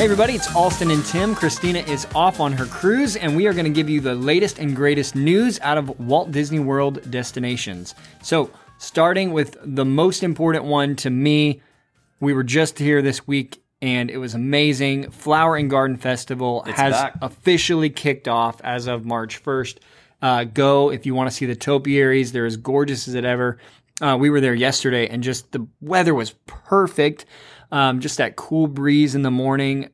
Hey, everybody, it's Alston and Tim. Christina is off on her cruise, and we are going to give you the latest and greatest news out of Walt Disney World destinations. So, starting with the most important one to me, we were just here this week and it was amazing. Flower and Garden Festival It's has back. officially kicked off as of March 1st. Uh, go if you want to see the topiaries. They're as gorgeous as it ever. Uh, we were there yesterday and just the weather was perfect. Um, just that cool breeze in the morning.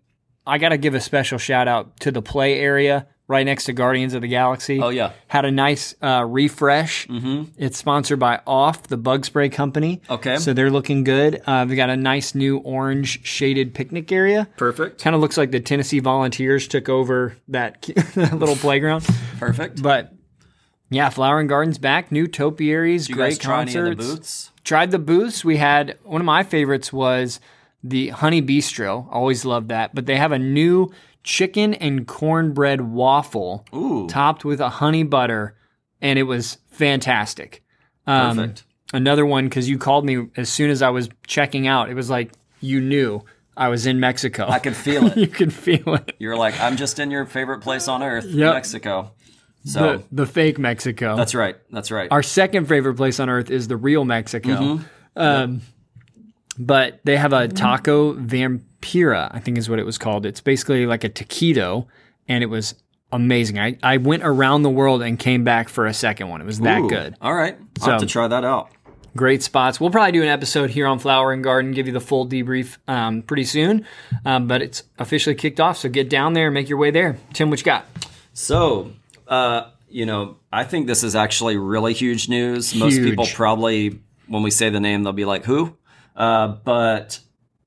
I got to give a special shout out to the play area right next to Guardians of the Galaxy. Oh, yeah. Had a nice uh, refresh. Mm-hmm. It's sponsored by Off, the bug spray company. Okay. So they're looking good. Uh, they got a nice new orange shaded picnic area. Perfect. Kind of looks like the Tennessee Volunteers took over that little playground. Perfect. But yeah, Flower and Gardens back, new topiaries, you great guys try the booths? Tried the booths. We had one of my favorites was the Honey Bistro. Always loved that. But they have a new chicken and cornbread waffle Ooh, topped with a honey butter, and it was fantastic. Um, perfect. Another one because you called me as soon as I was checking out. It was like you knew I was in Mexico. I could feel it. you could feel it. You're like, I'm just in your favorite place on earth, Yep. Mexico. So The, the fake Mexico. that's right. That's right. Our second favorite place on earth is the real Mexico. Mm-hmm. Um, But they have a taco vampira, I think is what it was called. It's basically like a taquito, and it was amazing. I, I went around the world and came back for a second one. It was that Ooh, good. All right. I'll have So- to try that out. Great spots. We'll probably do an episode here on Flower and Garden, give you the full debrief um, pretty soon. Um, but it's officially kicked off, so get down there and make your way there. Tim, what you got? So, uh, you know, I think this is actually really huge news. Most people probably, when we say the name, they'll be like, who? Uh, but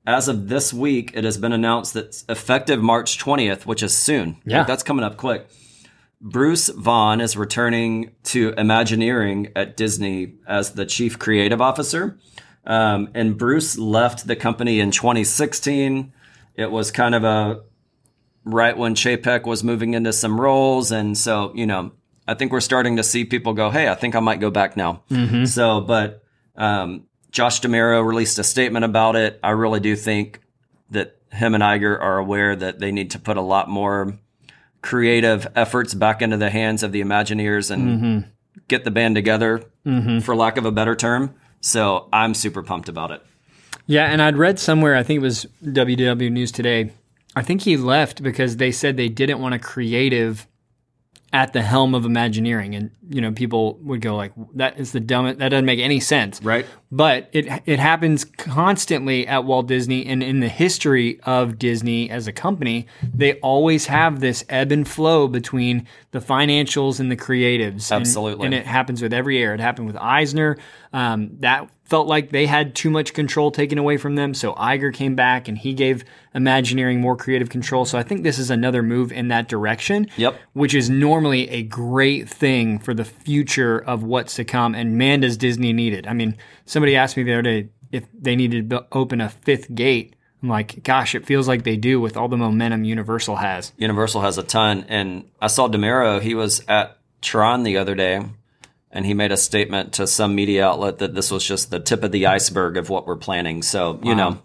as of this week, it has been announced that effective March 20th, which is soon. Yeah. Like, that's coming up quick. Bruce Vaughn is returning to Imagineering at Disney as the chief creative officer. Um, and Bruce left the company in 2016. It was kind of a right when Chapek was moving into some roles. And so, you know, I think we're starting to see people go, Hey, I think I might go back now. So, but, um, Josh D'Amaro released a statement about it. I really do think that him and Iger are aware that they need to put a lot more creative efforts back into the hands of the Imagineers and mm-hmm. get the band together, mm-hmm. for lack of a better term. So I'm super pumped about it. Yeah, and I'd read somewhere, I think it was WDW News Today. I think he left because they said they didn't want a creative at the helm of Imagineering, and you know people would go like, "That is the dumbest. That doesn't make any sense." Right. But it it happens constantly at Walt Disney, and in the history of Disney as a company, they always have this ebb and flow between the financials and the creatives. And- Absolutely. and it happens with every era. It happened with Eisner. Um, that felt like they had too much control taken away from them. So Iger came back and he gave Imagineering more creative control. So I think this is another move in that direction. Yep. Which is normally a great thing for the future of what's to come. And man, does Disney need it. I mean, somebody asked me the other day if they needed to open a fifth gate. I'm like, gosh, it feels like they do with all the momentum Universal has. Universal has a ton. And I saw D'Amaro, he was at Tron the other day, and he made a statement to some media outlet that this was just the tip of the iceberg of what we're planning. So, you know,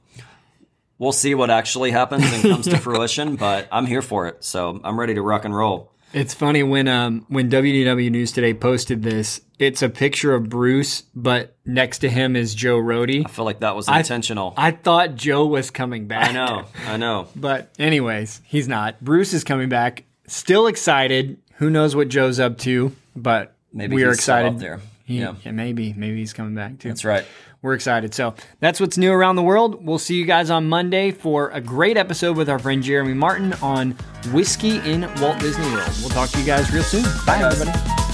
we'll see what actually happens and comes to fruition, but I'm here for it. So I'm ready to rock and roll. It's funny when um when WDW News Today posted this. It's a picture of Bruce, but next to him is Joe Rohde. I feel like that was intentional. I, I thought Joe was coming back. I know, I know. but anyways, he's not. Bruce is coming back. Still excited. Who knows what Joe's up to? But Maybe we are excited. there. He- Yeah. yeah, maybe maybe he's coming back too. That's right. We're excited. So that's what's new around the world. We'll see you guys on Monday for a great episode with our friend Jeremy Martin on whiskey in Walt Disney World. We'll talk to you guys real soon. Bye, guys. everybody.